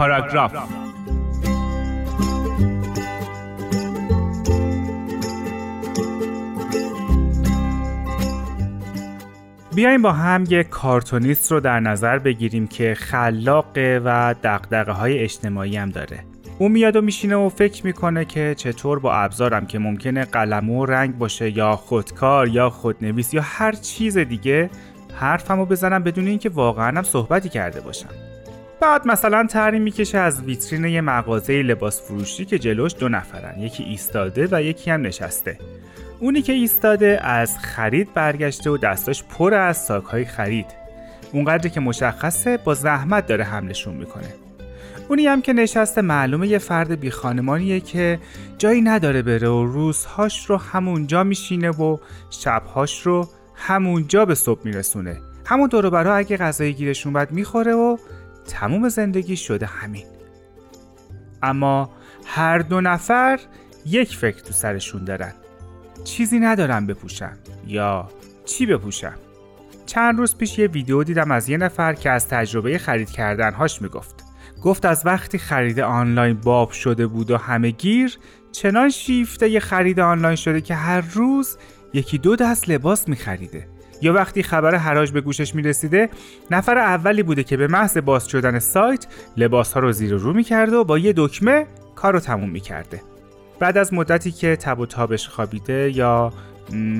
پاراگراف بیایم با هم یک کارتونیست رو در نظر بگیریم که خلاقه و دقدقه های اجتماعی هم داره. او میاد و میشینه و فکر می‌کنه که چطور با ابزارم که ممکنه قلم و رنگ باشه یا خودکار یا خودنویس یا هر چیز دیگه حرفمو بزنم بدون اینکه واقعا هم صحبتی کرده باشم. بعد مثلا تری می‌کشه از ویترین یه مغازه لباس فروشی که جلوش دو نفرن یکی ایستاده و یکی هم نشسته. اونی که ایستاده از خرید برگشته و دستاش پر از ساکهای خرید. اونقدری که مشخصه با زحمت داره حملشون می‌کنه. اونی هم که نشسته معلومه یه فرد بی خانمانیه که جایی نداره بره و روزهاش رو همونجا میشینه و شبهاش رو همونجا به صبح میرسونه. همون دورو برا اگه غذای گیرشون بد می‌خوره و تموم زندگی شده همین. اما هر دو نفر یک فکر تو سرشون دارن. چیزی ندارم بپوشم یا چی بپوشم چند روز پیش یه ویدیو دیدم از یه نفر که از تجربه خرید کردنهاش می‌گفت. گفت از وقتی خرید آنلاین باب شده بود و همه گیر چنان شیفته یه خرید آنلاین شده که هر روز یکی دو دست لباس میخریده. یا وقتی خبر حراج به گوشش می‌رسیده نفر اولی بوده که به محض باز شدن سایت لباس ها رو زیر و رو می‌کرده و با یه دکمه کار رو تموم می‌کرده. بعد از مدتی که تب و تابش خوابیده یا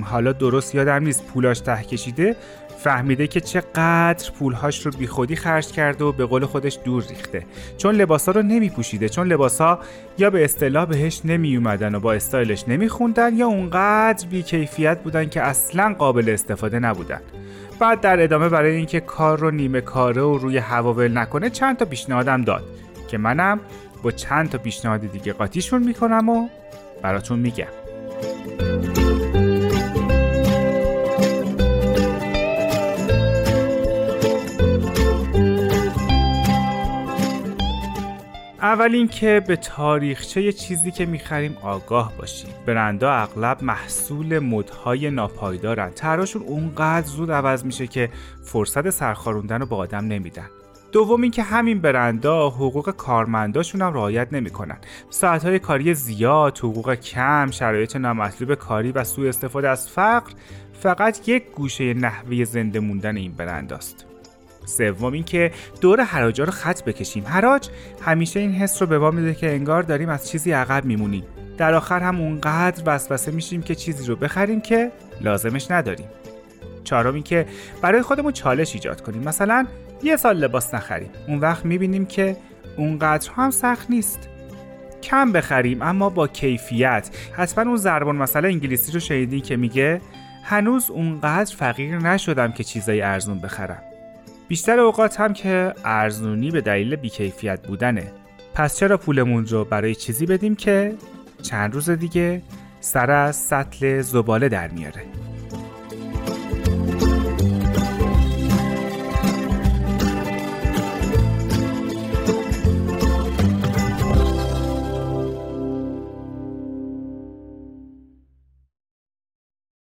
حالا درست یادم نیست پولاش ته کشیده فهمیده که چقدر پولهاش رو بیخودی خرج کرده و به قول خودش دور ریخته. چون لباسا رو نمی پوشیده چون لباسا یا به اصطلاح بهش نمی اومدن و با استایلش نمی خوندن یا اونقدر بیکیفیت بودن که اصلا قابل استفاده نبودن. بعد در ادامه برای اینکه کار رو نیمه کاره و روی هوا ول نکنه چند تا پیشنهادم داد که منم با چند تا پیشنهاد دیگه قاطیشون می‌کنم و براتون میگم. اول اینکه به تاریخچه چیزی که می‌خریم آگاه باشیم. برندا اغلب محصول مدهای ناپایدارن. طرحشون اونقدر زود عوض میشه که فرصت سرخاروندن رو به آدم نمیدن. دوم اینکه همین برندا حقوق کارمنداشون هم رعایت نمی‌کنن. ساعتهای کاری زیاد حقوق کم شرایط نامطلوب کاری و سوء استفاده از فقر فقط یک گوشه نحوه زنده موندن این برنداست سوم اینکه دور حراجا رو خط بکشیم. حراج همیشه این حس رو به ما میده که انگار داریم از چیزی عقب میمونیم. در آخر هم اونقدر وسوسه میشیم که چیزی رو بخریم که لازمش نداریم. چهارم اینکه برای خودمون چالش ایجاد کنیم. مثلا یه سال لباس نخریم. اون وقت می‌بینیم که اونقدر هم سخت نیست. کم بخریم اما با کیفیت. حتما اون زربان مثلا انگلیسی رو شنیدین که میگه هنوز اونقدر فقیر نشدم که چیزای ارزون بخرم. بیشتر اوقات هم که ارزونی به دلیل بیکیفیت بودنه. پس چرا پولمون رو برای چیزی بدیم که چند روز دیگه سر از سطل زباله در میاره؟